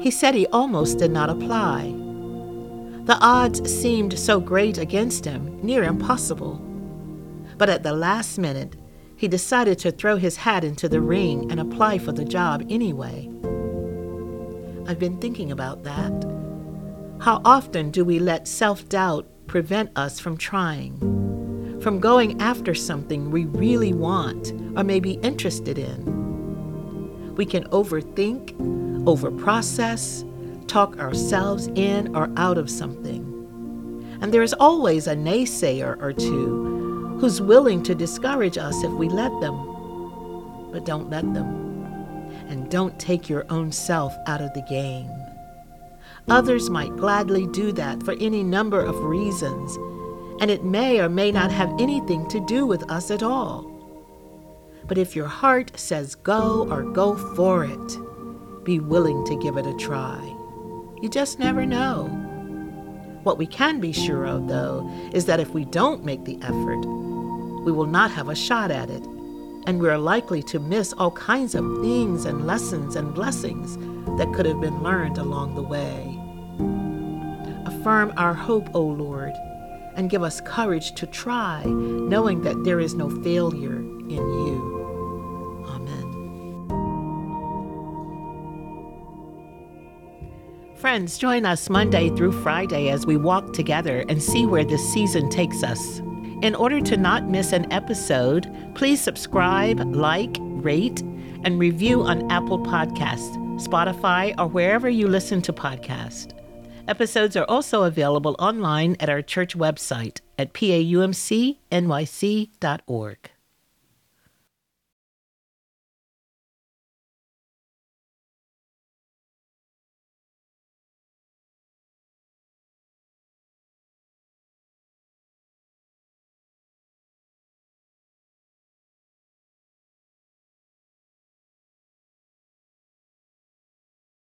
He said he almost did not apply. The odds seemed so great against him, near impossible. But at the last minute, he decided to throw his hat into the ring and apply for the job anyway. I've been thinking about that. How often do we let self doubt prevent us from trying, from going after something we really want or may be interested in? We can overthink, overprocess, talk ourselves in or out of something. And there is always a naysayer or two who's willing to discourage us if we let them. But don't let them. And don't take your own self out of the game. Others might gladly do that for any number of reasons, and it may or may not have anything to do with us at all. But if your heart says go or go for it, be willing to give it a try. You just never know. What we can be sure of, though, is that if we don't make the effort, we will not have a shot at it, and we are likely to miss all kinds of things and lessons and blessings that could have been learned along the way. Affirm our hope, O Lord, and give us courage to try, knowing that there is no failure in you. Amen. Friends, join us Monday through Friday as we walk together and see where this season takes us. In order to not miss an episode, please subscribe, like, rate, and review on Apple Podcasts, Spotify, or wherever you listen to podcasts. Episodes are also available online at our church website at paumcnyc.org.